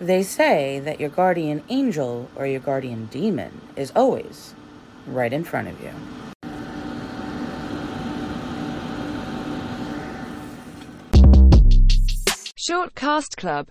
They say that your guardian angel or your guardian demon is always right in front of you. Short Cast Club